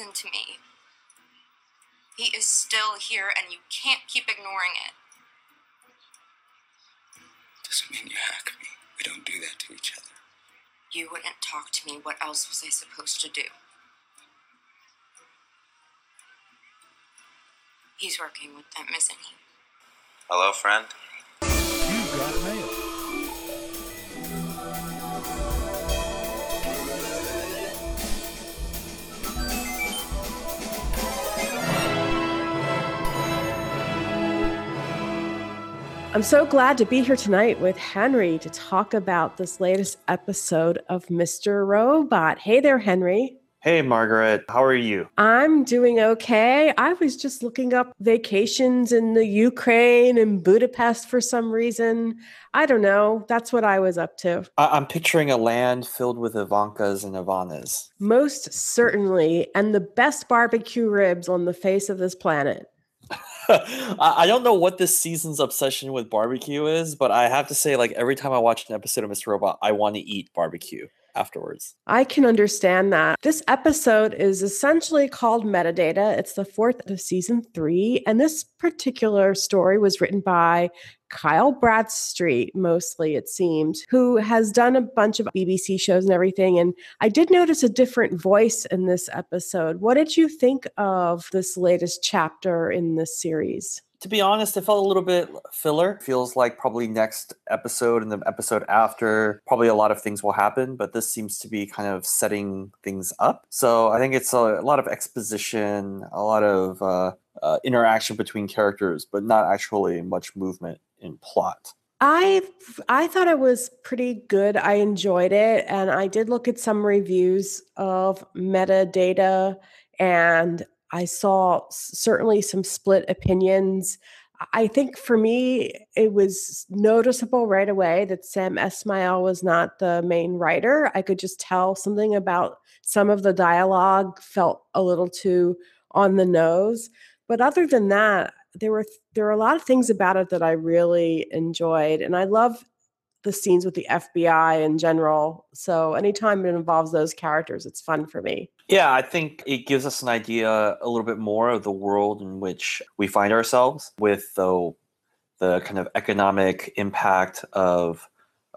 listen to me. He is still here and you can't keep ignoring it. Doesn't mean you hack me. We don't do that to each other. You wouldn't talk to me. What else was I supposed to do? He's working with them, isn't he? Hello, friend. You got mail. I'm so glad to be here tonight with Henry to talk about this latest episode of Mr. Robot. Hey there, Henry. Hey, Margaret. How are you? I'm doing okay. I was just looking up vacations in the Ukraine and Budapest for some reason. I don't know. That's what I was up to. I- am picturing a land filled with Ivankas and Ivanas. Most certainly. And the best barbecue ribs on the face of this planet. I don't know what this season's obsession with barbecue is, but I have to say, like every time I watch an episode of Mr. Robot, I want to eat barbecue afterwards. I can understand that. This episode is essentially called Metadata. It's the fourth of season three. And this particular story was written by Kyle Bradstreet, mostly, it seems, who has done a bunch of BBC shows and everything. And I did notice a different voice in this episode. What did you think of this latest chapter in this series? to be honest, it felt a little bit filler. Feels like probably next episode and the episode after, probably a lot of things will happen, but this seems to be kind of setting things up. So I think it's a, a lot of exposition, a lot of uh, uh, interaction between characters, but not actually much movement in plot. I I thought it was pretty good. I enjoyed it, and I did look at some reviews of metadata, and I saw certainly some split opinions. I think for me, it was noticeable right away that Sam Esmail was not the main writer. I could just tell something about some of the dialogue felt a little too on the nose. But other than that, there were there were a lot of things about it that I really enjoyed, and I love the scenes with the FBI in general. So anytime it involves those characters, it's fun for me. Yeah, I think it gives us an idea a little bit more of the world in which we find ourselves with the the kind of economic impact of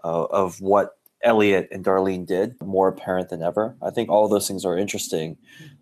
uh, of what Elliot and Darlene did more apparent than ever. I think all those things are interesting.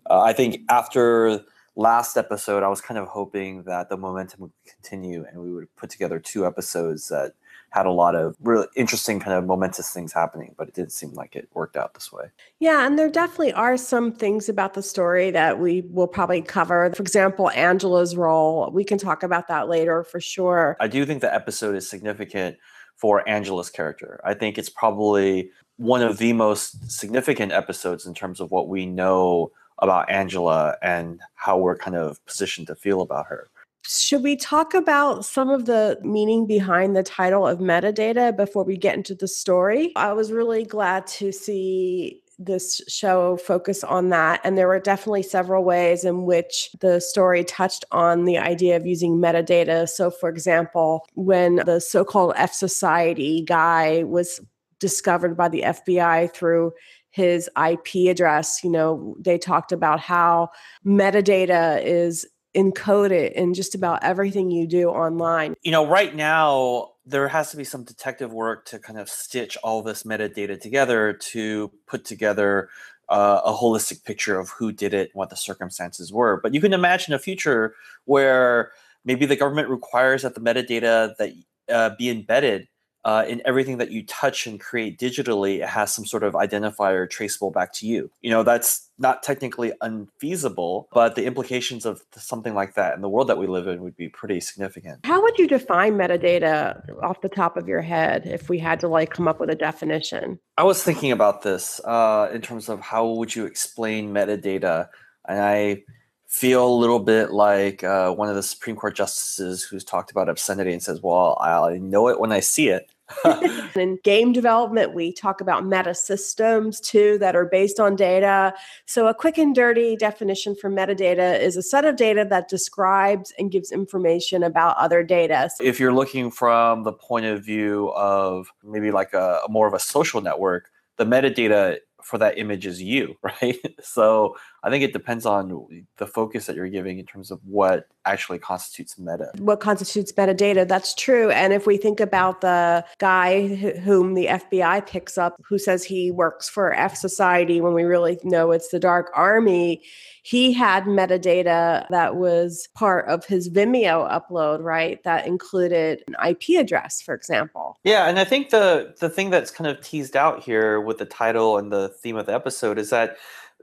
Uh, I think after last episode, I was kind of hoping that the momentum would continue and we would put together two episodes that had a lot of really interesting kind of momentous things happening, but it didn't seem like it worked out this way. Yeah, and there definitely are some things about the story that we will probably cover. For example, Angela's role. We can talk about that later for sure. I do think the episode is significant for Angela's character. I think it's probably one of the most significant episodes in terms of what we know about Angela and how we're kind of positioned to feel about her. Should we talk about some of the meaning behind the title of metadata before we get into the story? I was really glad to see this show focus on that. And there were definitely several ways in which the story touched on the idea of using metadata. So, for example, when the so called F Society guy was discovered by the FBI through his IP address, you know, they talked about how metadata is encoded in just about everything you do online. You know, right now, there has to be some detective work to kind of stitch all this metadata together to put together uh, a holistic picture of who did it what the circumstances were. But you can imagine a future where maybe the government requires that the metadata that uh, be embedded uh, in everything that you touch and create digitally, it has some sort of identifier traceable back to you. You know, that's not technically unfeasible, but the implications of something like that in the world that we live in would be pretty significant. How would you define metadata off the top of your head if we had to like come up with a definition? I was thinking about this uh, in terms of how would you explain metadata, and I feel a little bit like uh, one of the Supreme Court justices who's talked about obscenity and says, "Well, I know it when I see it." in game development, we talk about meta systems too that are based on data. So, a quick and dirty definition for metadata is a set of data that describes and gives information about other data. If you're looking from the point of view of maybe like a, a more of a social network, the metadata for that image is you, right? So I think it depends on the focus that you're giving in terms of what actually constitutes meta. What constitutes metadata? That's true. And if we think about the guy wh- whom the FBI picks up, who says he works for F Society when we really know it's the Dark Army, he had metadata that was part of his Vimeo upload, right? That included an IP address, for example. Yeah, and I think the the thing that's kind of teased out here with the title and the theme of the episode is that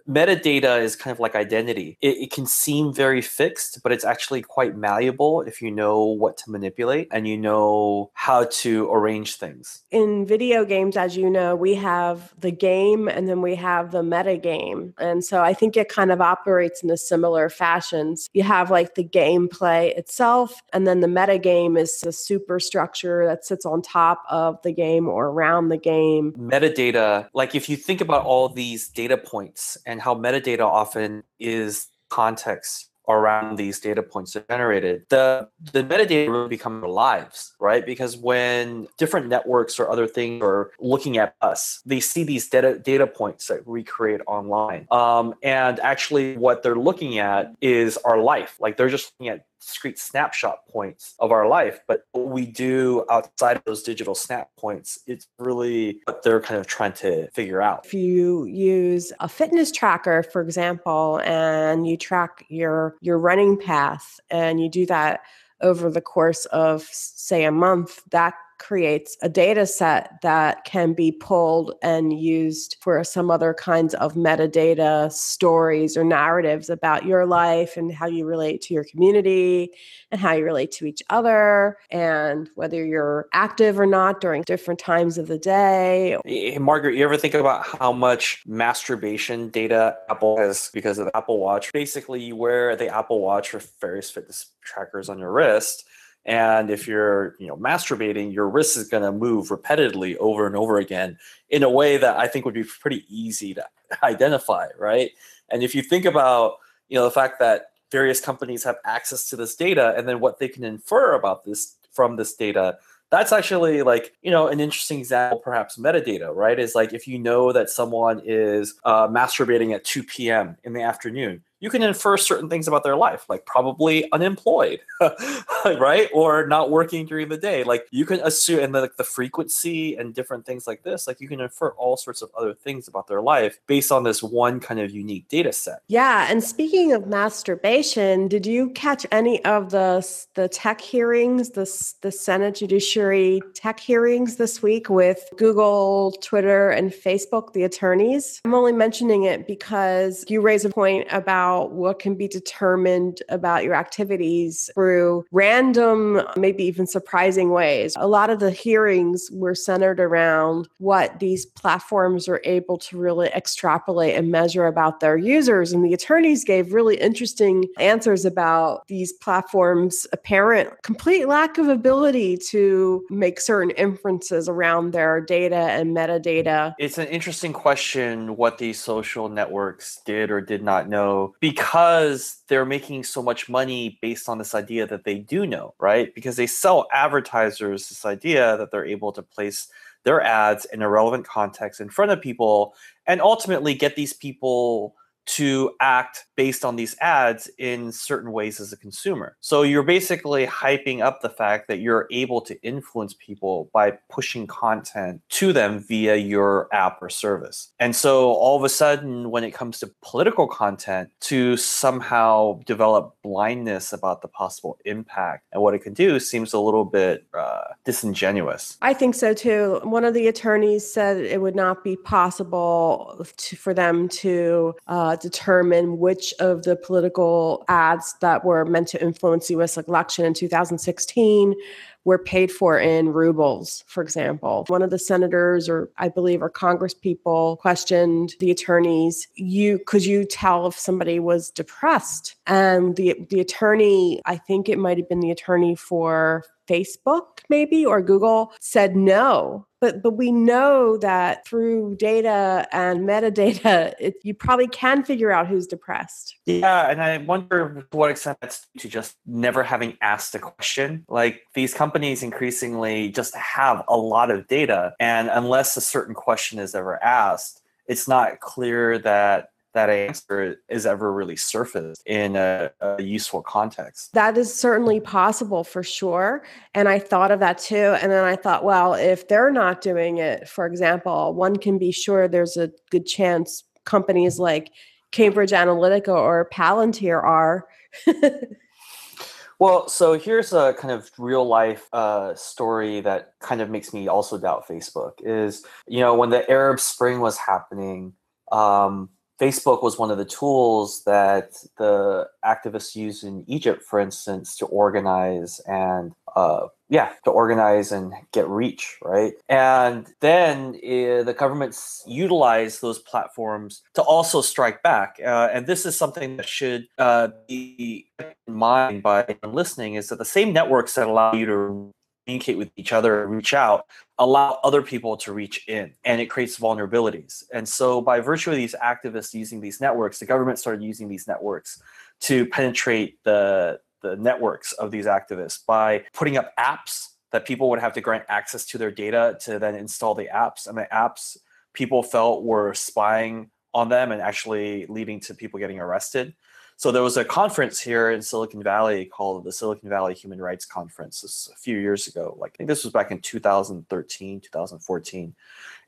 metadata is kind of like identity. It, it, can seem very fixed, but it's actually quite malleable if you know what to manipulate and you know how to arrange things. In video games, as you know, we have the game and then we have the meta game. And so I think it kind of operates in a similar fashions. You have like the gameplay itself, and then the meta game is the superstructure that sits on top of the game or around the game. Metadata, like if you think about all these data points and how metadata often is context around these data points are generated, the, the metadata really become our lives, right? Because when different networks or other things are looking at us, they see these data, data points that we create online. Um, and actually, what they're looking at is our life. Like they're just looking at discrete snapshot points of our life. But what we do outside of those digital snap points, it's really what they're kind of trying to figure out. If you use a fitness tracker, for example, and you track your your running path and you do that over the course of say a month, that creates a data set that can be pulled and used for some other kinds of metadata stories or narratives about your life and how you relate to your community and how you relate to each other and whether you're active or not during different times of the day. Hey, Margaret, you ever think about how much masturbation data Apple has because of the Apple Watch? Basically, you wear the Apple Watch or various fitness trackers on your wrist and if you're you know masturbating your wrist is going to move repetitively over and over again in a way that i think would be pretty easy to identify right? And if you think about you know the fact that various companies have access to this data and then what they can infer about this from this data that's actually like you know an interesting example perhaps metadata right? Is like if you know that someone is uh, masturbating at 2 p.m in the afternoon you can infer certain things about their life, like probably unemployed, right? Or not working during the day. Like you can assume, and the, like the frequency and different things like this, like you can infer all sorts of other things about their life based on this one kind of unique data set. Yeah. And speaking of masturbation, did you catch any of the, the tech hearings, the, the Senate Judiciary tech hearings this week with Google, Twitter, and Facebook, the attorneys? I'm only mentioning it because you raise a point about about what can be determined about your activities through random, maybe even surprising ways. A lot of the hearings were centered around what these platforms are able to really extrapolate and measure about their users. And the attorneys gave really interesting answers about these platforms' apparent complete lack of ability to make certain inferences around their data and metadata. It's an interesting question what these social networks did or did not know because they're making so much money based on this idea that they do know, right? Because they sell advertisers this idea that they're able to place their ads in a relevant context in front of people and ultimately get these people to act based on these ads in certain ways as a consumer. So you're basically hyping up the fact that you're able to influence people by pushing content to them via your app or service. And so all of a sudden, when it comes to political content, to somehow develop blindness about the possible impact and what it can do seems a little bit uh, disingenuous. I think so too. One of the attorneys said it would not be possible to, for them to uh, Uh, determine which of the political ads that were meant to influence the US election in 2016 were paid for in rubles, for example. One of the senators, or I believe, or Congress people questioned the attorneys, you could you tell if somebody was depressed? And the the attorney, I think it might have been the attorney for Facebook, maybe, or Google said no. But but we know that through data and metadata, it, you probably can figure out who's depressed. Yeah, and I wonder to what extent that's to just never having asked a question. Like these companies increasingly just have a lot of data, and unless a certain question is ever asked, it's not clear that that answer is ever really surfaced in a, a, useful context. That is certainly possible for sure. And I thought of that too. And then I thought, well, if they're not doing it, for example, one can be sure there's a good chance companies like Cambridge Analytica or Palantir are. well, so here's a kind of real life uh, story that kind of makes me also doubt Facebook is, you know, when the Arab Spring was happening, um, Facebook was one of the tools that the activists used in Egypt, for instance, to organize and uh, yeah, to organize and get reach, right? And then uh, the governments utilize those platforms to also strike back. Uh, and this is something that should uh, be in mind by listening: is that the same networks that allow you to communicate with each other reach out allow other people to reach in and it creates vulnerabilities. And so by virtue of these activists using these networks the government started using these networks to penetrate the the networks of these activists by putting up apps that people would have to grant access to their data to then install the apps. And the apps people felt were spying on them and actually leading to people getting arrested so there was a conference here in Silicon Valley called the Silicon Valley Human Rights Conference this a few years ago. Like I think this was back in 2013, 2014.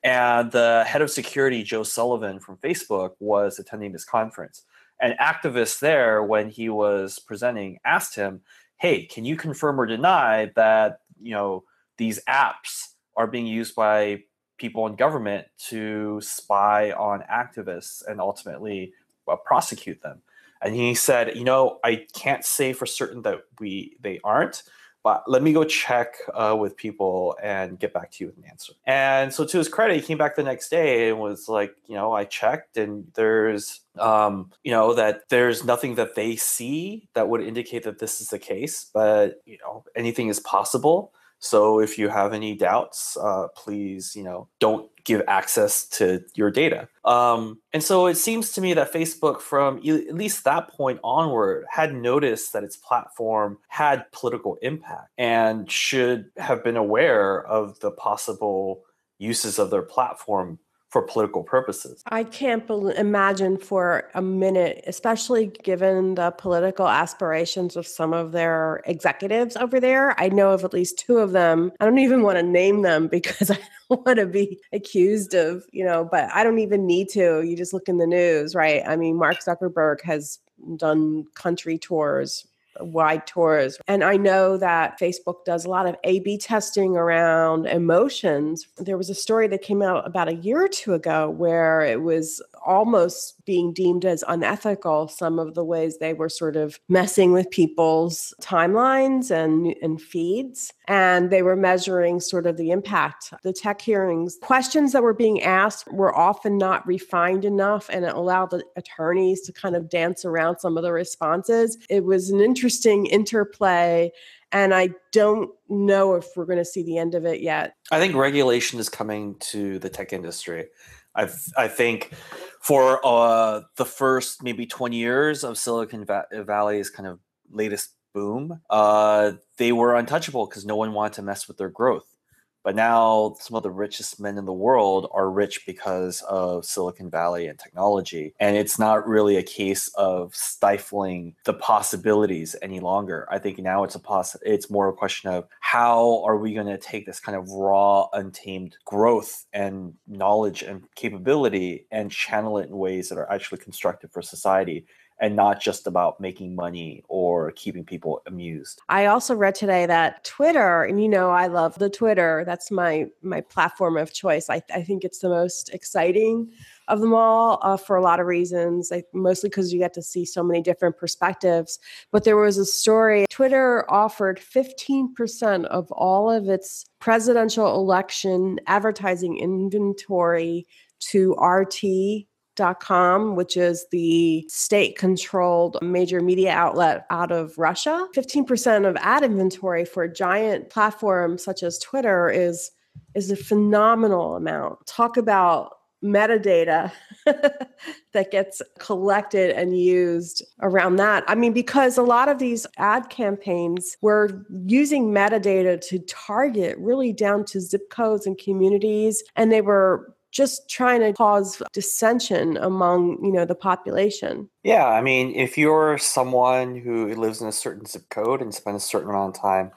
And the head of security, Joe Sullivan from Facebook, was attending this conference. An activist there, when he was presenting, asked him, Hey, can you confirm or deny that you know these apps are being used by people in government to spy on activists and ultimately uh, prosecute them? And he said, "You know, I can't say for certain that we they aren't." But let me go check uh, with people and get back to you with an answer. And so, to his credit, he came back the next day and was like, you know, I checked, and there's, um, you know, that there's nothing that they see that would indicate that this is the case. But you know, anything is possible. So if you have any doubts, uh, please, you know, don't give access to your data. Um, and so it seems to me that Facebook, from at least that point onward, had noticed that its platform had political impact and should have been aware of the possible uses of their platform for political purposes. I can't be- imagine for a minute, especially given the political aspirations of some of their executives over there. I know of at least two of them. I don't even want to name them because I don't want to be accused of, you know, but I don't even need to. You just look in the news, right? I mean, Mark Zuckerberg has done country tours wide tours. And I know that Facebook does a lot of A B testing around emotions. There was a story that came out about a year or two ago where it was almost being deemed as unethical some of the ways they were sort of messing with people's timelines and, and feeds and they were measuring sort of the impact the tech hearings questions that were being asked were often not refined enough and it allowed the attorneys to kind of dance around some of the responses it was an interesting interplay and I don't know if we're going to see the end of it yet. I think regulation is coming to the tech industry. I I think for uh, the first maybe 20 years of Silicon Valley's kind of latest boom, uh, they were untouchable because no one wanted to mess with their growth. But now some of the richest men in the world are rich because of Silicon Valley and technology. And it's not really a case of stifling the possibilities any longer. I think now it's a poss- it's more a question of how are we going to take this kind of raw, untamed growth and knowledge and capability and channel it in ways that are actually constructive for society and not just about making money or keeping people amused. I also read today that Twitter, and you know, I love the Twitter. That's my my platform of choice. I, I think it's the most exciting of them all uh, for a lot of reasons. I, mostly because you get to see so many different perspectives. But there was a story. Twitter offered 15% of all of its presidential election advertising inventory to RT Com, which is the state controlled major media outlet out of Russia. 15% of ad inventory for a giant platform such as Twitter is, is a phenomenal amount. Talk about metadata that gets collected and used around that. I mean, because a lot of these ad campaigns were using metadata to target really down to zip codes and communities, and they were just trying to cause dissension among, you know, the population. Yeah, I mean, if you're someone who lives in a certain zip code and spends a certain amount of time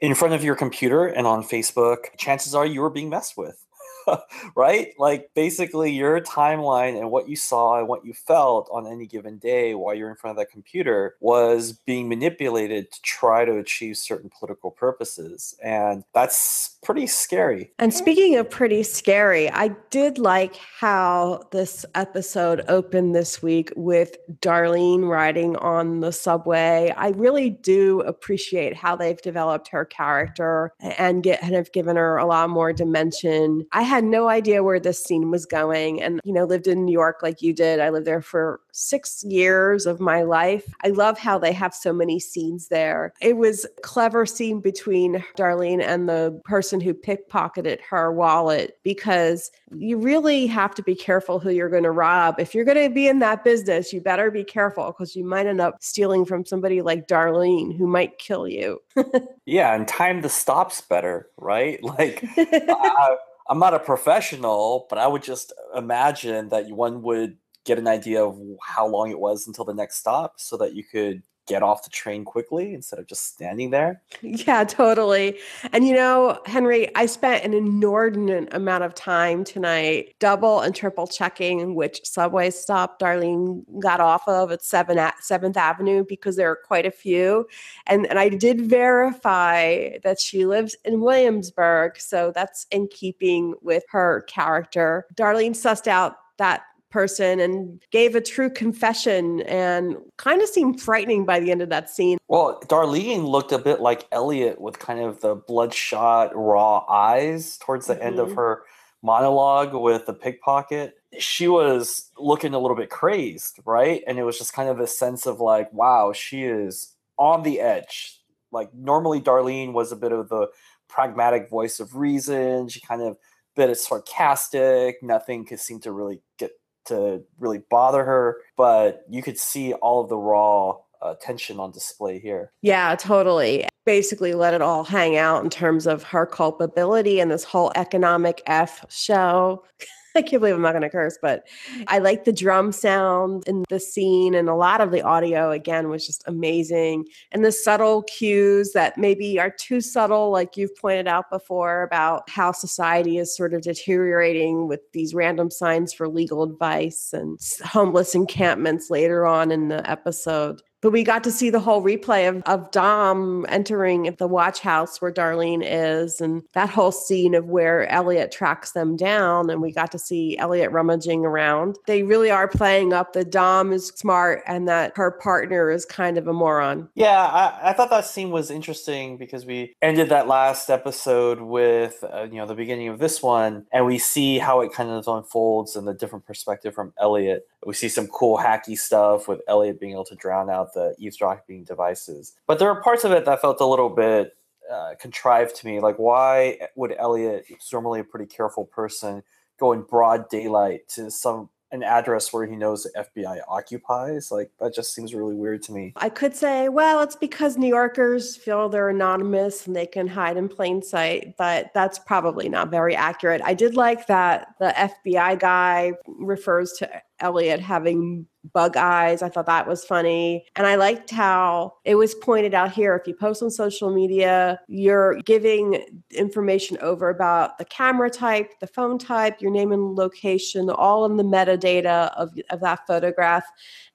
in front of your computer and on Facebook, chances are you are being messed with. right? Like basically your timeline and what you saw and what you felt on any given day while you're in front of that computer was being manipulated to try to achieve certain political purposes. And that's pretty scary. And speaking of pretty scary, I did like how this episode opened this week with Darlene riding on the subway. I really do appreciate how they've developed her character and get kind of given her a lot more dimension. I had no idea where this scene was going and you know lived in New York like you did. I lived there for 6 years of my life. I love how they have so many scenes there. It was a clever scene between Darlene and the person who pickpocketed her wallet because you really have to be careful who you're going to rob. If you're going to be in that business, you better be careful because you might end up stealing from somebody like Darlene who might kill you. yeah, and time the stops better, right? Like I, uh, I'm not a professional, but I would just imagine that one would get an idea of how long it was until the next stop so that you could get off the train quickly instead of just standing there. Yeah, totally. And you know, Henry, I spent an inordinate amount of time tonight double and triple checking which subway stop Darlene got off of at 7 at 7th Avenue because there are quite a few. And and I did verify that she lives in Williamsburg, so that's in keeping with her character. Darlene sussed out that person and gave a true confession and kind of seemed frightening by the end of that scene. Well, Darlene looked a bit like Elliot with kind of the bloodshot, raw eyes towards the mm-hmm. end of mm-hmm. her monologue with the pickpocket. She was looking a little bit crazed, right? And it was just kind of a sense of like, wow, she is on the edge. Like normally Darlene was a bit of the pragmatic voice of reason. She kind of bit of sarcastic. Nothing could seem to really get to really bother her, but you could see all of the raw uh, tension on display here. Yeah, totally. Basically, let it all hang out in terms of her culpability and this whole economic F show. I can't believe I'm not going to curse, but I like the drum sound in the scene, and a lot of the audio again was just amazing. And the subtle cues that maybe are too subtle, like you've pointed out before, about how society is sort of deteriorating with these random signs for legal advice and homeless encampments later on in the episode. But we got to see the whole replay of, of Dom entering the watch house where Darlene is, and that whole scene of where Elliot tracks them down. And we got to see Elliot rummaging around. They really are playing up that Dom is smart and that her partner is kind of a moron. Yeah, I, I thought that scene was interesting because we ended that last episode with, uh, you know, the beginning of this one, and we see how it kind of unfolds in the different perspective from Elliot. We see some cool hacky stuff with Elliot being able to drown out the eavesdropping devices. But there are parts of it that felt a little bit uh, contrived to me. Like, why would Elliot, who's normally a pretty careful person, go in broad daylight to some an address where he knows the FBI occupies. Like that just seems really weird to me. I could say, well, it's because New Yorkers feel they're anonymous and they can hide in plain sight, but that's probably not very accurate. I did like that the FBI guy refers to Elliot having bug eyes. I thought that was funny. And I liked how it was pointed out here if you post on social media, you're giving information over about the camera type, the phone type, your name and location, all in the metadata of, of that photograph.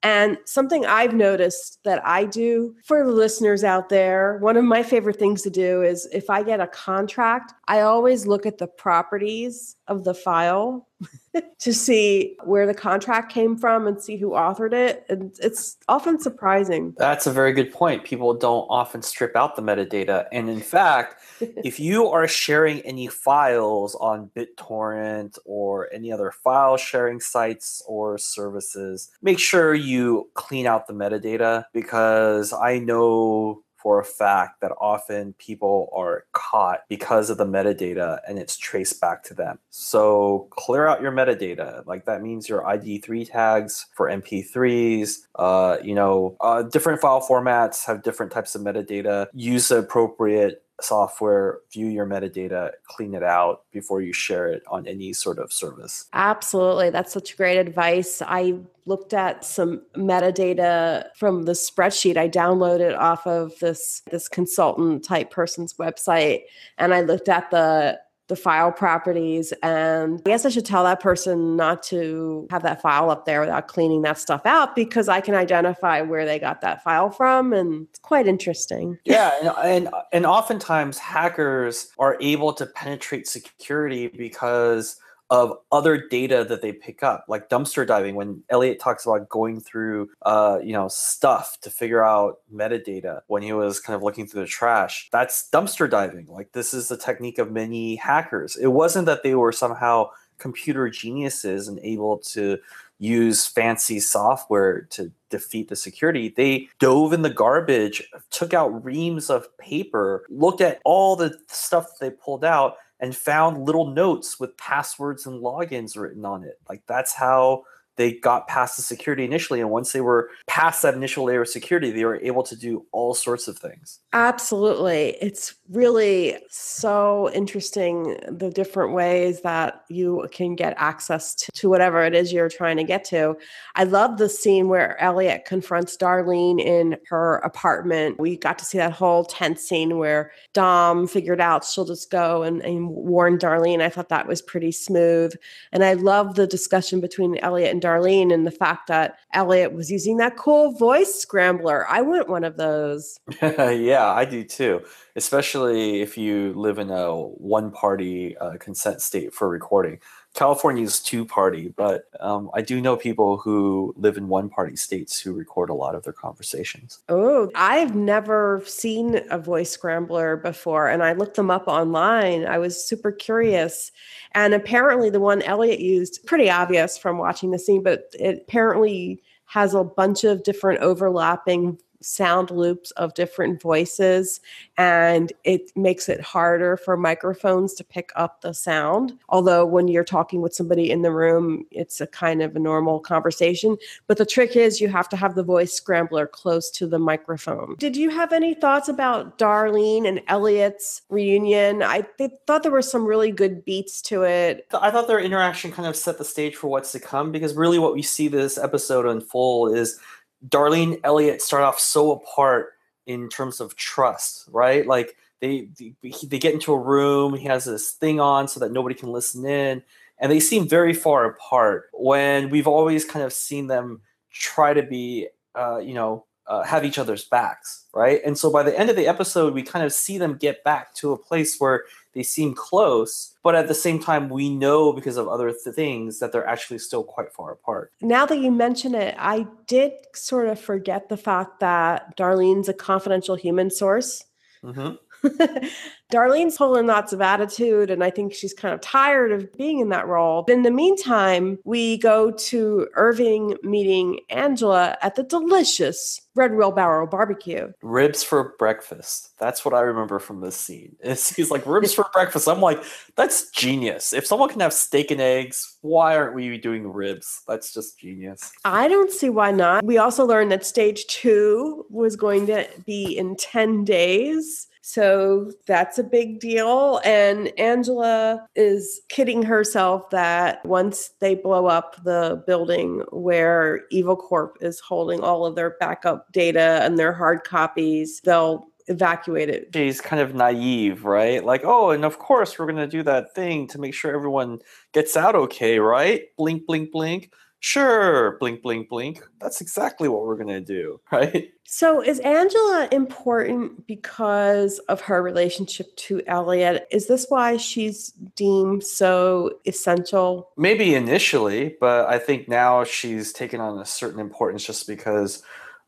And something I've noticed that I do for the listeners out there, one of my favorite things to do is if I get a contract, I always look at the properties of the file to see where the contract came from and see who authored it. And it's often surprising. That's a very good point. People don't often strip out the metadata. And in fact, if you are sharing any files on BitTorrent or any other file sharing sites or services, make sure you clean out the metadata because I know for a fact that often people are caught because of the metadata and it's traced back to them. So clear out your metadata. Like that means your ID3 tags for MP3s, uh, you know, uh, different file formats have different types of metadata. Use the appropriate software, view your metadata, clean it out before you share it on any sort of service. Absolutely. That's such great advice. I looked at some metadata from the spreadsheet I downloaded off of this this consultant type person's website and I looked at the the file properties. And I guess I should tell that person not to have that file up there without cleaning that stuff out because I can identify where they got that file from. And it's quite interesting. Yeah. And, and, and oftentimes hackers are able to penetrate security because of other data that they pick up, like dumpster diving. When Elliot talks about going through, uh, you know, stuff to figure out metadata when he was kind of looking through the trash, that's dumpster diving. Like this is the technique of many hackers. It wasn't that they were somehow computer geniuses and able to use fancy software to defeat the security. They dove in the garbage, took out reams of paper, looked at all the stuff they pulled out, and found little notes with passwords and logins written on it. Like that's how they got past the security initially. And once they were past that initial layer of security, they were able to do all sorts of things. Absolutely. It's really so interesting the different ways that you can get access to, to whatever it is you're trying to get to. I love the scene where Elliot confronts Darlene in her apartment. We got to see that whole tense scene where Dom figured out she'll just go and, and warn Darlene. I thought that was pretty smooth. And I love the discussion between Elliot and Darlene and the fact that Elliot was using that cool voice scrambler. I want one of those. yeah, I do too, especially if you live in a one party uh, consent state for recording. California is two party, but um, I do know people who live in one party states who record a lot of their conversations. Oh, I've never seen a voice scrambler before, and I looked them up online. I was super curious. And apparently, the one Elliot used, pretty obvious from watching the scene, but it apparently has a bunch of different overlapping sound loops of different voices and it makes it harder for microphones to pick up the sound. Although when you're talking with somebody in the room it's a kind of a normal conversation. But the trick is you have to have the voice scrambler close to the microphone. Did you have any thoughts about darlene and elliot's reunion? I th- thought there were some really good beats to it. I thought their interaction kind of set the stage for what's to come because really what we see this episode unfold is Darlene Elliot start off so apart in terms of trust, right? Like they they get into a room, he has this thing on so that nobody can listen in, and they seem very far apart. When we've always kind of seen them try to be, uh, you know, uh, have each other's backs, right? And so by the end of the episode, we kind of see them get back to a place where they seem close, but at the same time, we know because of other th- things that they're actually still quite far apart. Now that you mention it, I did sort of forget the fact that Darlene's a confidential human source. Mm-hmm. Darlene's holding lots of attitude, and I think she's kind of tired of being in that role. But in the meantime, we go to Irving meeting Angela at the delicious Red Wheelbarrow barbecue. Ribs for breakfast. That's what I remember from this scene. It's, he's like, ribs for breakfast. I'm like, that's genius. If someone can have steak and eggs, why aren't we doing ribs? That's just genius. I don't see why not. We also learned that stage two was going to be in 10 days. So that's a big deal. And Angela is kidding herself that once they blow up the building where Evil Corp is holding all of their backup data and their hard copies, they'll evacuate it. She's kind of naive, right? Like, oh, and of course we're going to do that thing to make sure everyone gets out okay, right? Blink, blink, blink. Sure, blink, blink, blink. That's exactly what we're going to do, right? So, is Angela important because of her relationship to Elliot? Is this why she's deemed so essential? Maybe initially, but I think now she's taken on a certain importance just because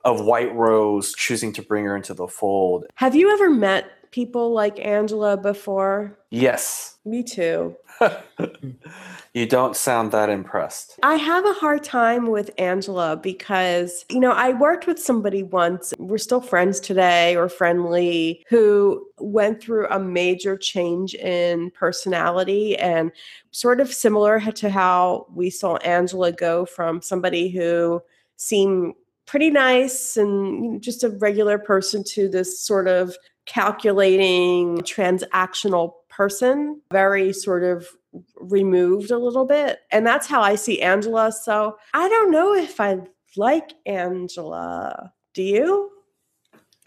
of White Rose choosing to bring her into the fold. Have you ever met people like Angela before? Yes. Me too. you don't sound that impressed. I have a hard time with Angela because, you know, I worked with somebody once, we're still friends today or friendly, who went through a major change in personality and sort of similar to how we saw Angela go from somebody who seemed pretty nice and just a regular person to this sort of calculating transactional person, very sort of removed a little bit. And that's how I see Angela. So I don't know if I like Angela. Do you?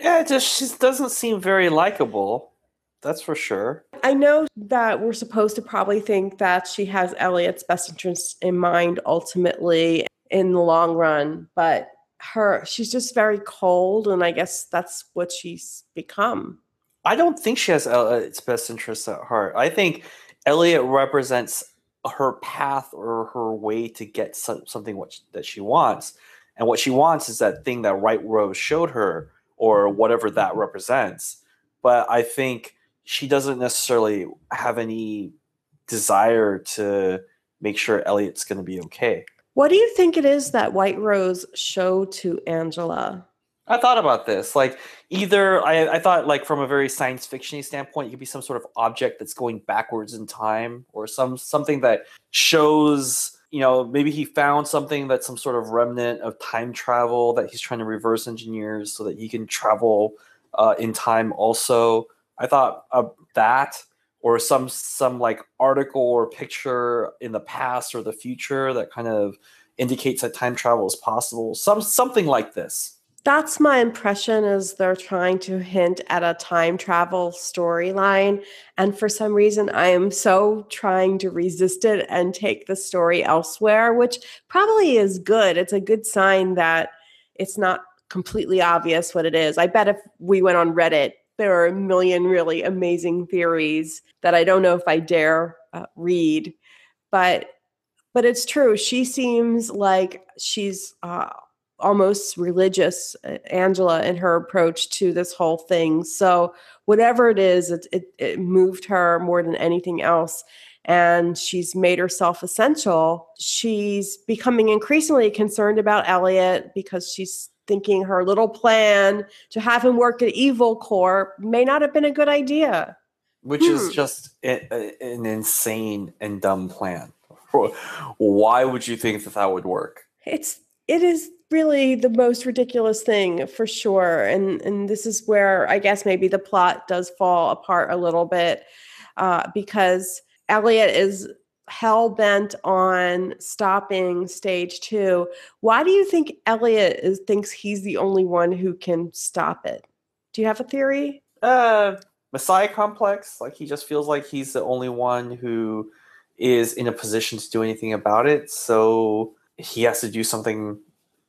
Yeah, it just she doesn't seem very likable. That's for sure. I know that we're supposed to probably think that she has Elliot's best interests in mind ultimately in the long run, but her she's just very cold and I guess that's what she's become. I don't think she has Elliot's best interests at heart. I think Elliot represents her path or her way to get some, something what, that she wants. And what she wants is that thing that White Rose showed her or whatever that mm-hmm. represents. But I think she doesn't necessarily have any desire to make sure Elliot's going to be okay. What do you think it is that White Rose showed to Angela? I thought about this. Like either I, I thought like from a very science fictiony standpoint, it could be some sort of object that's going backwards in time, or some something that shows, you know, maybe he found something that's some sort of remnant of time travel that he's trying to reverse engineer so that he can travel uh, in time. Also, I thought of that, or some some like article or picture in the past or the future that kind of indicates that time travel is possible. Some something like this. That's my impression is they're trying to hint at a time travel storyline. And for some reason, I am so trying to resist it and take the story elsewhere, which probably is good. It's a good sign that it's not completely obvious what it is. I bet if we went on Reddit, there are a million really amazing theories that I don't know if I dare uh, read. But but it's true. She seems like she's uh, almost religious uh, angela in her approach to this whole thing so whatever it is it, it, it, moved her more than anything else and she's made herself essential she's becoming increasingly concerned about elliot because she's thinking her little plan to have him work at evil corp may not have been a good idea. Which hmm. is just a, a, an insane and dumb plan. Why would you think that that would work? It's it is really the most ridiculous thing for sure. And and this is where i guess maybe the plot does fall apart a little bit uh, because elliot is hell bent on stopping stage two why do you think elliot is thinks he's the only one who can stop it do you have a theory uh messiah complex like he just feels like he's the only one who is in a position to do anything about it so he has to do something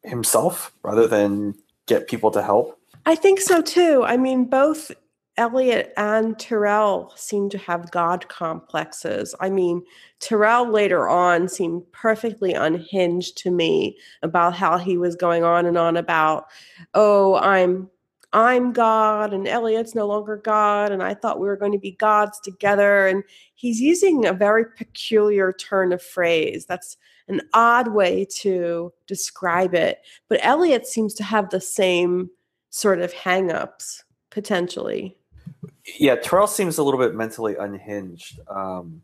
himself rather than get people to help? I think so too. I mean, both Elliot and Tyrell seem to have God complexes. I mean, Tyrell later on seemed perfectly unhinged to me about how he was going on and on about, oh, I'm I'm God and Elliot's no longer God and I thought we were going to be gods together and he's using a very peculiar turn of phrase. That's an odd way to describe it. But Elliot seems to have the same sort of hangups potentially. Yeah, Tyrell seems a little bit mentally unhinged, um,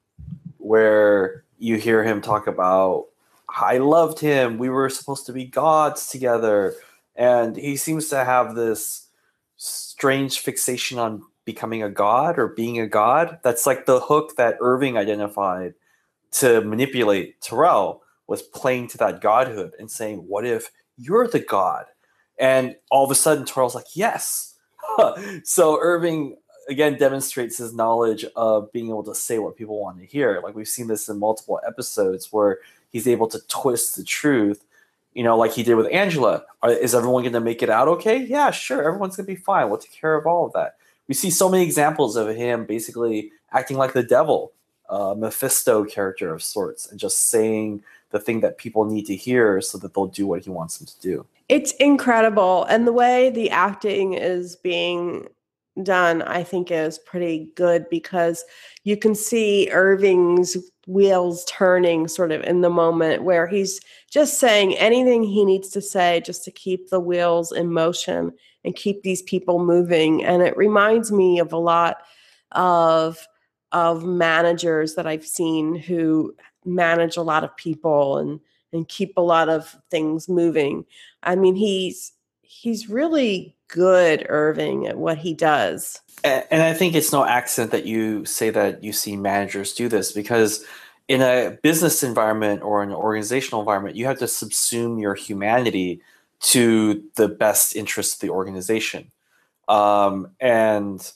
where you hear him talk about, I loved him. We were supposed to be gods together. And he seems to have this strange fixation on becoming a god or being a god. That's like the hook that Irving identified to manipulate Tyrell was playing to that godhood and saying, What if you're the god? And all of a sudden, Tyrell's like, Yes. so Irving again demonstrates his knowledge of being able to say what people want to hear. Like we've seen this in multiple episodes where he's able to twist the truth, you know, like he did with Angela. Are, is everyone going to make it out okay? Yeah, sure. Everyone's going to be fine. We'll take care of all of that. We see so many examples of him basically acting like the devil, uh, Mephisto character of sorts, and just saying the thing that people need to hear so that they'll do what he wants them to do. It's incredible. And the way the acting is being done, I think, is pretty good because you can see Irving's wheels turning sort of in the moment where he's just saying anything he needs to say just to keep the wheels in motion and keep these people moving. And it reminds me of a lot of of managers that I've seen who manage a lot of people and and keep a lot of things moving. I mean, he's he's really good, Irving, at what he does. And I think it's no accident that you say that you see managers do this because in a business environment or an organizational environment, you have to subsume your humanity to the best interest of the organization. Um, and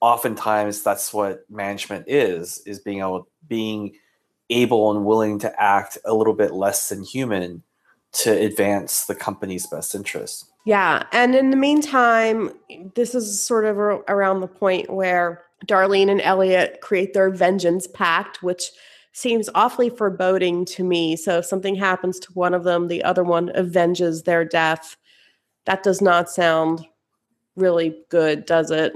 oftentimes that's what management is, is being able being able and willing to act a little bit less than human to advance the company's best interest. Yeah. And in the meantime, this is sort of around the point where Darlene and Elliot create their vengeance pact, which seems awfully foreboding to me. So if something happens to one of them, the other one avenges their death. That does not sound really good, does it?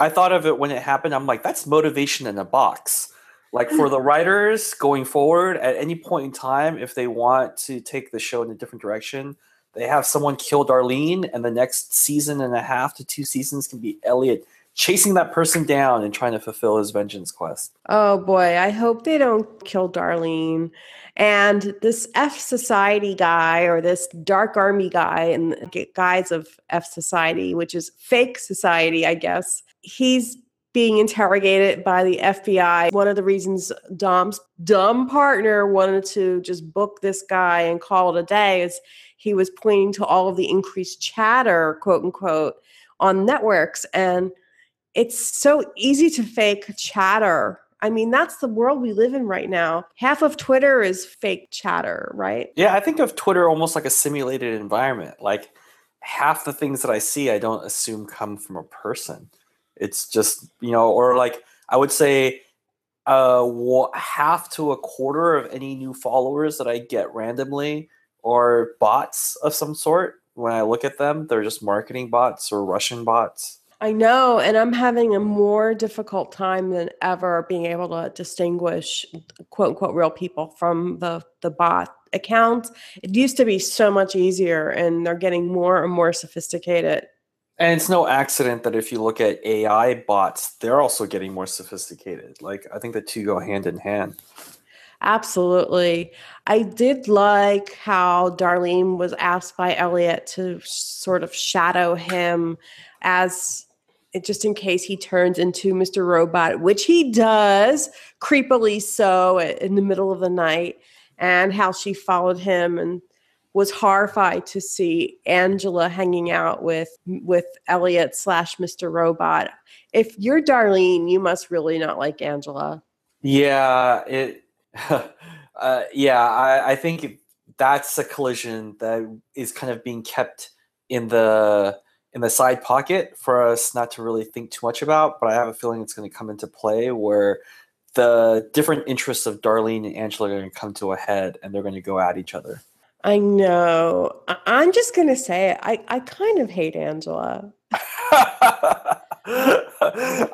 I thought of it when it happened. I'm like, that's motivation in a box. Like for the writers going forward, at any point in time, if they want to take the show in a different direction, they have someone kill Darlene, and the next season and a half to two seasons can be Elliot chasing that person down and trying to fulfill his vengeance quest. Oh boy, I hope they don't kill Darlene. And this F Society guy or this Dark Army guy the guise of F Society, which is fake society, I guess, he's being interrogated by the FBI. One of the reasons Dom's dumb partner wanted to just book this guy and call it a day is he was pointing to all of the increased chatter, quote unquote, on networks. And it's so easy to fake chatter. I mean, that's the world we live in right now. Half of Twitter is fake chatter, right? Yeah, I think of Twitter almost like a simulated environment. Like half the things that I see, I don't assume come from a person. It's just, you know, or like I would say uh half to a quarter of any new followers that I get randomly or bots of some sort. When I look at them, they're just marketing bots or Russian bots. I know, and I'm having a more difficult time than ever being able to distinguish quote unquote real people from the the bot accounts. It used to be so much easier and they're getting more and more sophisticated. And it's no accident that if you look at AI bots, they're also getting more sophisticated. Like I think the two go hand in hand. Absolutely. I did like how Darlene was asked by Elliot to sort of shadow him as just in case he turns into Mr. Robot, which he does, creepily so in the middle of the night, and how she followed him and was horrified to see Angela hanging out with with Elliot slash Mr. Robot. If you're Darlene, you must really not like Angela. Yeah, it. uh, yeah, I, I think that's a collision that is kind of being kept in the in the side pocket for us not to really think too much about. But I have a feeling it's going to come into play where the different interests of Darlene and Angela are going to come to a head, and they're going to go at each other. I know. I- I'm just gonna say it. I, I kind of hate Angela. I,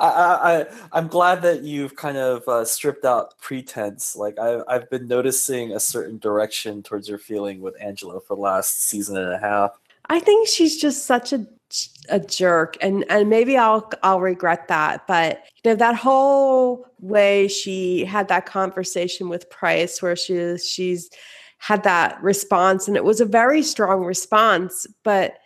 I, I'm glad that you've kind of uh, stripped out pretense. Like I, I've been noticing a certain direction towards your feeling with Angela for the last season and a half. I think she's just such a a jerk, and and maybe I'll I'll regret that. But you know that whole way she had that conversation with Price, where she she's had that response, and it was a very strong response. But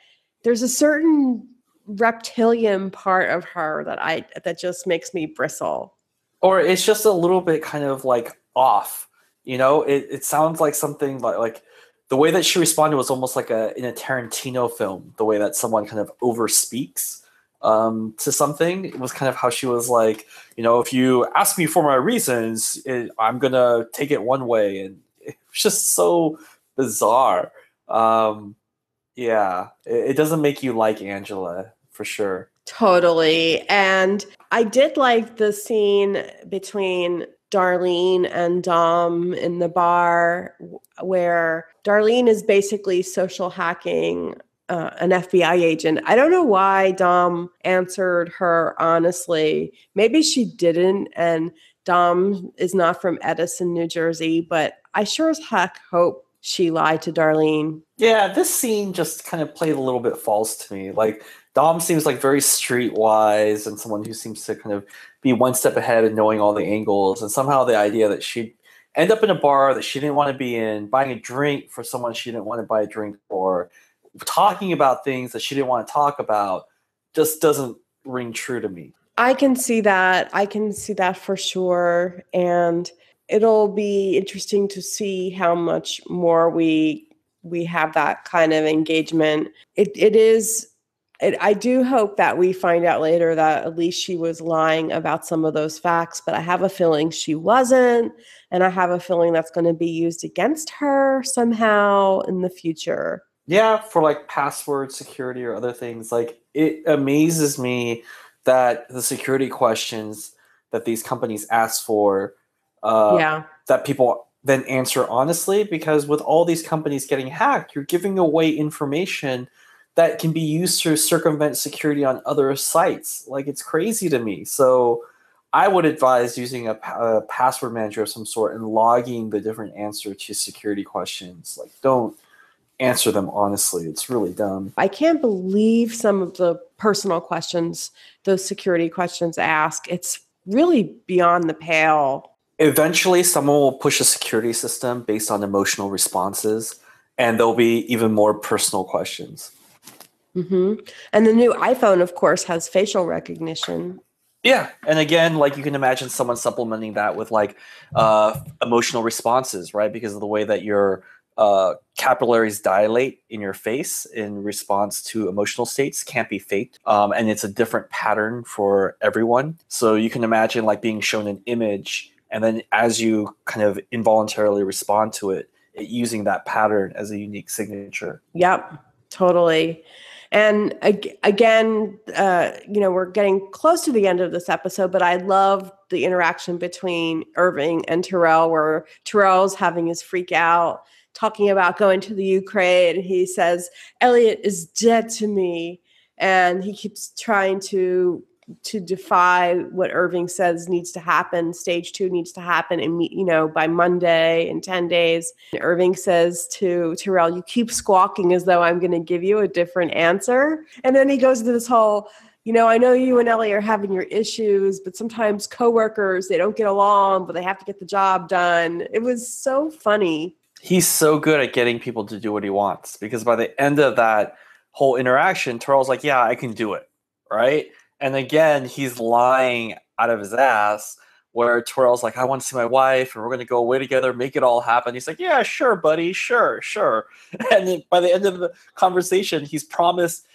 there's a certain reptilian part of her that I that just makes me bristle. Or it's just a little bit kind of like off. You know, it, it sounds like something like like the way that she responded was almost like a in a Tarantino film. The way that someone kind of overspeaks um, to something it was kind of how she was like, you know, if you ask me for my reasons, it, I'm gonna take it one way, and it was just so bizarre. Um, yeah, it, it doesn't make you like Angela for sure. Totally. And I did like the scene between Darlene and Dom in the bar where Darlene is basically social hacking uh, an FBI agent. I don't know why Dom answered her honestly. Maybe she didn't. And Dom is not from Edison, New Jersey, but I sure as heck hope she lied to Darlene. Yeah, this scene just kind of played a little bit false to me. Like Dom seems like very streetwise and someone who seems to kind of be one step ahead and knowing all the angles. And somehow the idea that she'd end up in a bar that she didn't want to be in, buying a drink for someone she didn't want to buy a drink for, talking about things that she didn't want to talk about just doesn't ring true to me. I can see that. I can see that for sure. And it'll be interesting to see how much more we we have that kind of engagement. It it is it, I do hope that we find out later that at least she was lying about some of those facts, but I have a feeling she wasn't. And I have a feeling that's going to be used against her somehow in the future. Yeah, for like password security or other things. Like it amazes me that the security questions that these companies ask for, uh, yeah. that people then answer honestly, because with all these companies getting hacked, you're giving away information that can be used to circumvent security on other sites. Like it's crazy to me. So I would advise using a, a, password manager of some sort and logging the different answer to security questions. Like don't answer them honestly. It's really dumb. I can't believe some of the personal questions those security questions ask. It's really beyond the pale. Eventually someone will push a security system based on emotional responses and there'll be even more personal questions. Mm-hmm. And the new iPhone, of course, has facial recognition. Yeah, and again, like you can imagine someone supplementing that with like uh, emotional responses, right? Because of the way that your uh, capillaries dilate in your face in response to emotional states can't be faked, um, and it's a different pattern for everyone. So you can imagine like being shown an image, and then as you kind of involuntarily respond to it, it using that pattern as a unique signature. Yep, totally. And again, uh, you know, we're getting close to the end of this episode, but I love the interaction between Irving and Tyrell, where Tyrell's having his freak out, talking about going to the Ukraine. He says, Elliot is dead to me. And he keeps trying to to defy what Irving says needs to happen. Stage two needs to happen, and you know by Monday in ten days. And Irving says to Tyrell, "You keep squawking as though I'm going to give you a different answer." And then he goes into this whole, you know, I know you and Ellie are having your issues, but sometimes coworkers they don't get along, but they have to get the job done. It was so funny. He's so good at getting people to do what he wants because by the end of that whole interaction, Tyrell's like, "Yeah, I can do it." Right? And again, he's lying out of his ass where Tyrell's like, I want to see my wife and we're going to go away together, make it all happen. He's like, Yeah, sure, buddy, sure, sure. And then by the end of the conversation, he's promised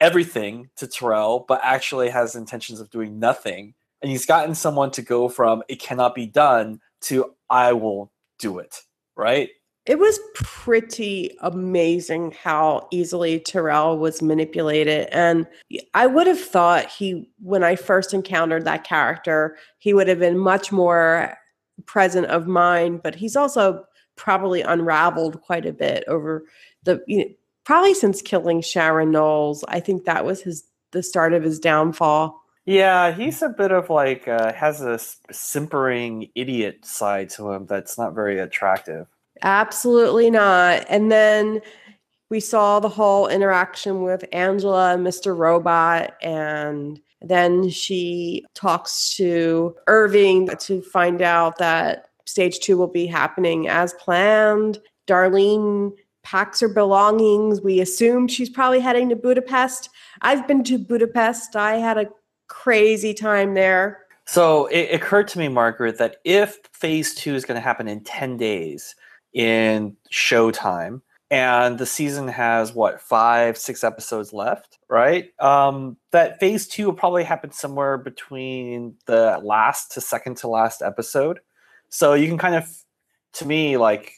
everything to Tyrell, but actually has intentions of doing nothing. And he's gotten someone to go from it cannot be done to I will do it, right? It was pretty amazing how easily Tyrell was manipulated. And I would have thought he, when I first encountered that character, he would have been much more present of mind, but he's also probably unraveled quite a bit over the, you know, probably since killing Sharon Knowles. I think that was his, the start of his downfall. Yeah, he's a bit of like, uh, has a simpering idiot side to him that's not very attractive. Absolutely not. And then we saw the whole interaction with Angela and Mr. Robot. And then she talks to Irving to find out that stage two will be happening as planned. Darlene packs her belongings. We assume she's probably heading to Budapest. I've been to Budapest. I had a crazy time there. So it occurred to me, Margaret, that if phase two is going to happen in 10 days, in Showtime. And the season has what five, six episodes left, right? Um, that phase two will probably happen somewhere between the last to second to last episode. So you can kind of, to me, like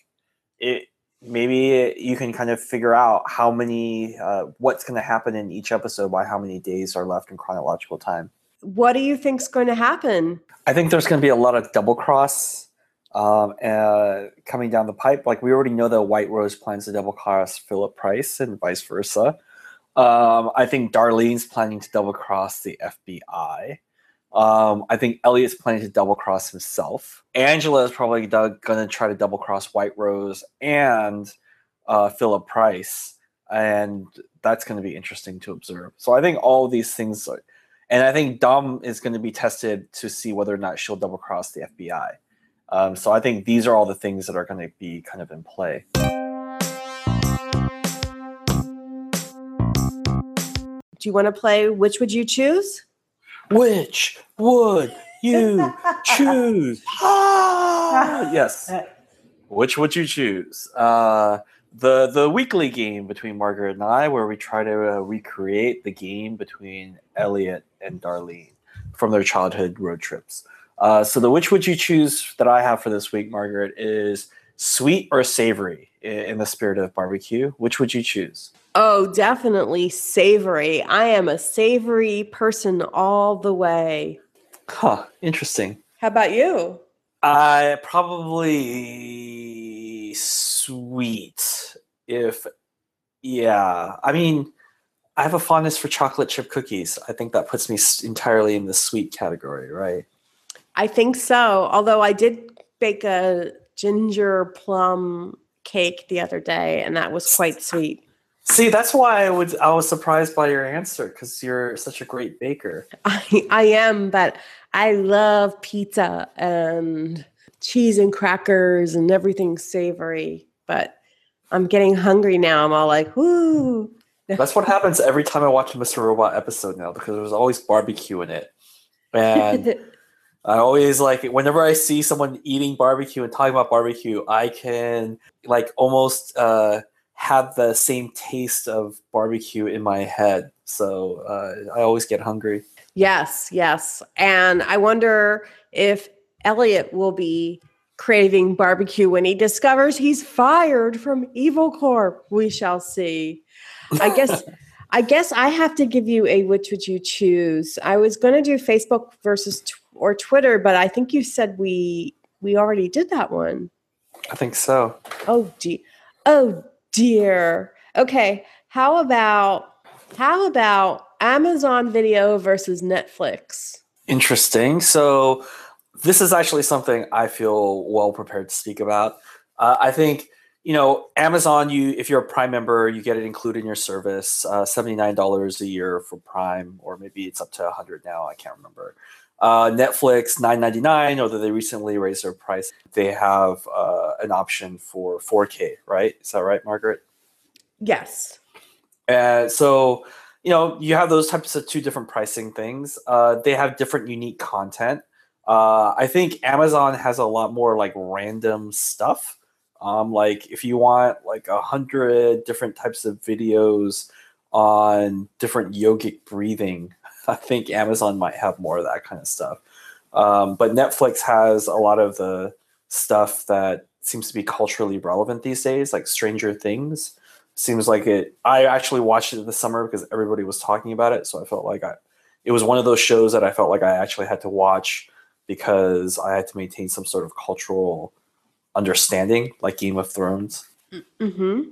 it. Maybe you can kind of figure out how many, uh, what's going to happen in each episode by how many days are left in chronological time. What do you think's going to happen? I think there's going to be a lot of double cross um, uh, coming down the pipe. Like we already know that White Rose plans to double cross Philip Price and vice versa. Um, I think Darlene's planning to double cross the FBI. Um, I think Elliot's planning to double cross himself. Angela is probably going to try to double cross White Rose and uh, Philip Price, and that's going to be interesting to observe. So I think all these things, are, and I think Dom is going to be tested to see whether or not she'll double cross the FBI. Um, so I think these are all the things that are going to be kind of in play. do you want to play? Which would you choose? Which would you choose? Ah, yes. Which would you choose? Uh, the the weekly game between Margaret and I, where we try to uh, recreate the game between Elliot and Darlene from their childhood road trips. Uh, so the which would you choose that I have for this week, Margaret, is sweet or savory in the spirit of barbecue. Which would you choose? Oh, definitely savory. I am a savory person all the way. Huh. Interesting. How about you? I probably sweet. If yeah, I mean, I have a fondness for chocolate chip cookies. I think that puts me entirely in the sweet category, right? I think so. Although I did bake a ginger plum cake the other day, and that was quite sweet. See, that's why I would. I was surprised by your answer because you're such a great baker. I, I am, but I love pizza and cheese and crackers and everything savory. But I'm getting hungry now. I'm all like, whoo. That's what happens every time I watch a Mr. Robot episode now because there's always barbecue in it, and I always like it. Whenever I see someone eating barbecue and talking about barbecue, I can like almost uh, have the same taste of barbecue in my head. So uh, I always get hungry. yes, yes. And I wonder if Elliot will be craving barbecue when he discovers he's fired from Evil Corp. We shall see. I guess I guess I have to give you a which would you choose. I was going to do Facebook versus tw- or Twitter, but I think you said we we already did that one. I think so. Oh dear. Oh dear. Okay, how about how about Amazon Video versus Netflix? Interesting. So this is actually something I feel well prepared to speak about. Uh, I think you know Amazon. You if you're a Prime member, you get it included in your service. Uh, Seventy nine dollars a year for Prime, or maybe it's up to a hundred now. I can't remember. Uh, Netflix nine ninety nine. Although they recently raised their price, they have uh, an option for four K. Right? Is that right, Margaret? Yes. And so, you know, you have those types of two different pricing things. Uh, they have different unique content. Uh, I think Amazon has a lot more like random stuff. Um, like if you want like a hundred different types of videos on different yogic breathing, I think Amazon might have more of that kind of stuff. Um, but Netflix has a lot of the stuff that seems to be culturally relevant these days, like Stranger Things seems like it i actually watched it this summer because everybody was talking about it so i felt like i it was one of those shows that i felt like i actually had to watch because i had to maintain some sort of cultural understanding like game of thrones Mm-hmm.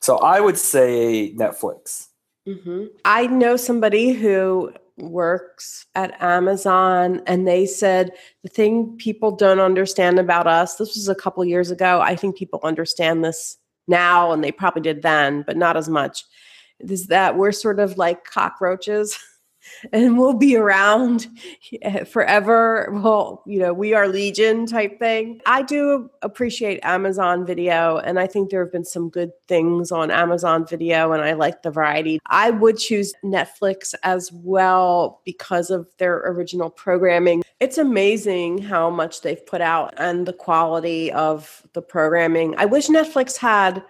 so i would say netflix Mm-hmm. I know somebody who works at Amazon, and they said the thing people don't understand about us. This was a couple years ago. I think people understand this now, and they probably did then, but not as much. Is that we're sort of like cockroaches. And we'll be around eh, forever. Well, you know, we are legion type thing. I do appreciate Amazon Video, and I think there have been some good things on Amazon Video, and I like the variety. I would choose Netflix as well because of their original programming. It's amazing how much they've put out and the quality of the programming. I wish Netflix had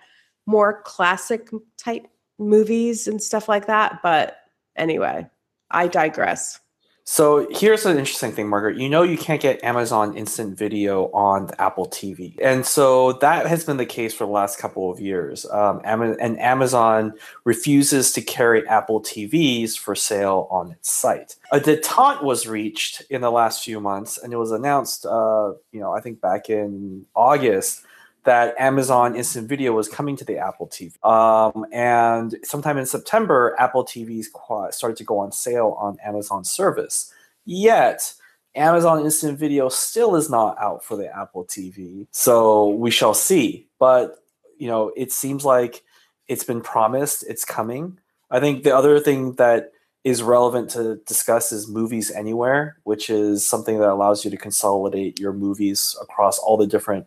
more classic type movies and stuff like that, but anyway, I digress. So here's an interesting thing, Margaret. You know you can't get Amazon Instant Video on Apple TV, and so that has been the case for the last couple of years. Um, and Amazon refuses to carry Apple TVs for sale on its site. A detente was reached in the last few months, and it was announced, uh, you know, I think back in August that Amazon Instant Video was coming to the Apple TV. Um, and sometime in September, Apple TVs started to go on sale on Amazon service. Yet, Amazon Instant Video still is not out for the Apple TV. So we shall see. But, you know, it seems like it's been promised, it's coming. I think the other thing that is relevant to discuss is movies anywhere, which is something that allows you to consolidate your movies across all the different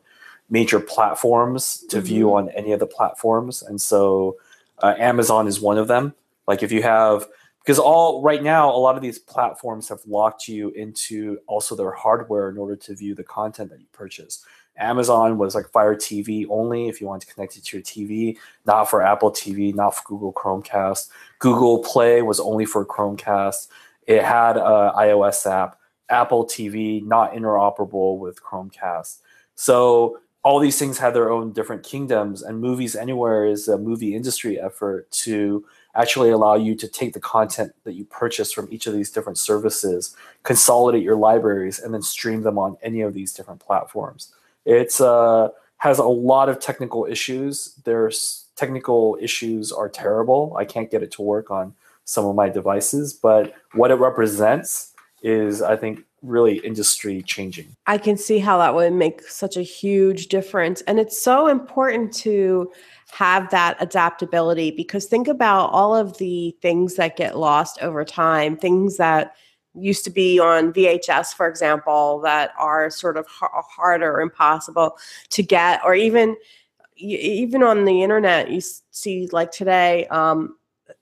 major platforms to view on any of the platforms. And so uh, Amazon is one of them. Like if you have, because all right now a lot of these platforms have locked you into also their hardware in order to view the content that you purchase. Amazon was like fire tv only if you want to connect it to your tv not for apple tv not for google chromecast. Google play was only for chromecast. It had a ios app. Apple tv not interoperable with chromecast. So all these things have their own different kingdoms and movies anywhere is a movie industry effort to actually allow you to take the content that you purchase from each of these different services, consolidate your libraries, and then stream them on any of these different platforms. It's uh, has a lot of technical issues. There's technical issues are terrible. I can't get it to work on some of my devices, but what it represents is, I think, really industry changing. I can see how that would make such a huge difference. And it's so important to have that adaptability because think about all of the things that get lost over time, things that used to be on VHS, for example, that are sort of harder, impossible to get, or even even on the internet, you see like today, um,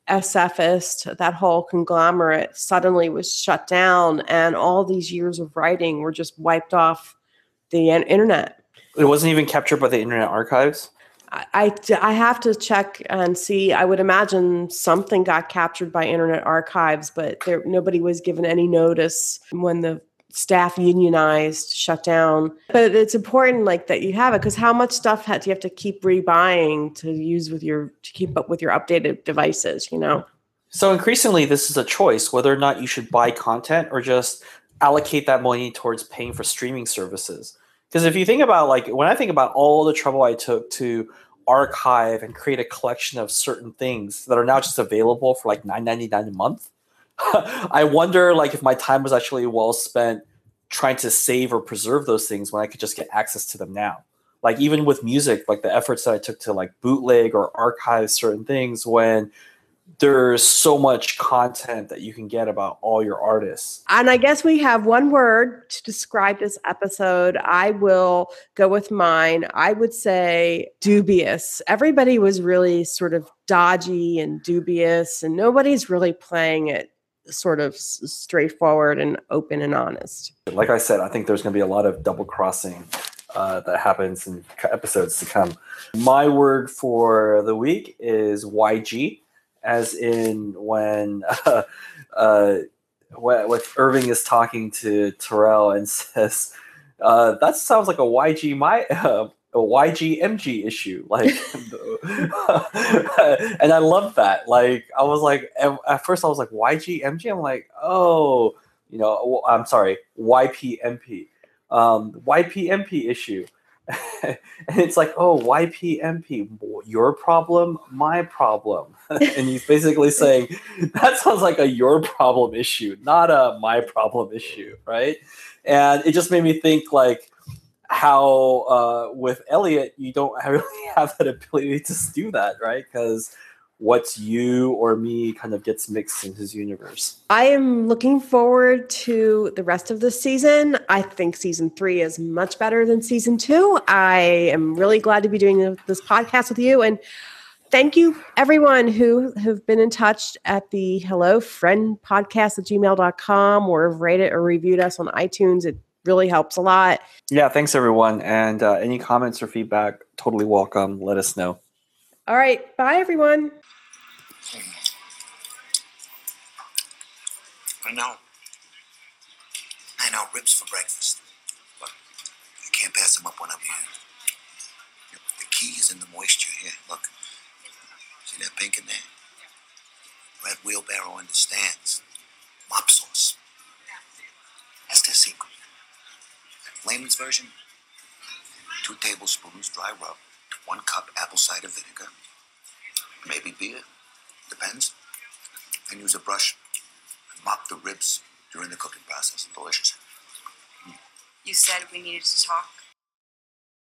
SFist, that whole conglomerate suddenly was shut down, and all these years of writing were just wiped off the internet. It wasn't even captured by the Internet Archives. I, I, have to check and see. I would imagine something got captured by Internet Archives, but there, nobody was given any notice when the staff unionized, shut down. But it's important like that you have it because how much stuff do you have to keep rebuying to use with your to keep up with your updated devices, you know? So increasingly this is a choice whether or not you should buy content or just allocate that money towards paying for streaming services. Because if you think about like when I think about all the trouble I took to archive and create a collection of certain things that are now just available for like 9.99 a month I wonder like if my time was actually well spent trying to save or preserve those things when I could just get access to them now. Like even with music, like the efforts that I took to like bootleg or archive certain things when there's so much content that you can get about all your artists. And I guess we have one word to describe this episode. I will go with mine. I would say dubious. Everybody was really sort of dodgy and dubious, and nobody's really playing it sort of straightforward and open and honest. Like I said, I think there's going to be a lot of double crossing uh, that happens in episodes to come. My word for the week is YG, as in when uh, uh, when Irving is talking to Tyrell and says, uh, "That sounds like a YG my uh, a YG MG issue. Like, and I love that. Like, I was like, at first I was like, YGMG? I'm like, oh, you know, I'm sorry, YPMP, um, YPMP issue. and it's like, oh, YPMP, your problem, my problem. and he's basically saying that sounds like a your problem issue, not a my problem issue, right? And it just made me think like how uh, with Elliot you don't really have that ability to do that, right? Because what's you or me kind of gets mixed in his universe. I am looking forward to the rest of the season. I think season three is much better than season two. I am really glad to be doing this podcast with you and thank you everyone who have been in touch at the hello friend podcast at gmail.com or have rated or reviewed us on itunes it really helps a lot. Yeah, thanks everyone. And uh, any comments or feedback, totally welcome. Let us know. All right. Bye, everyone. I know. I know. Ribs for breakfast. But I can't pass them up when I'm here. The key is in the moisture here. Look. See that pink in there? Red wheelbarrow understands. Mop sauce. That's their secret. Layman's version two tablespoons dry rub, one cup apple cider vinegar, maybe beer, depends. And use a brush mop the ribs during the cooking process. Delicious. You said we needed to talk.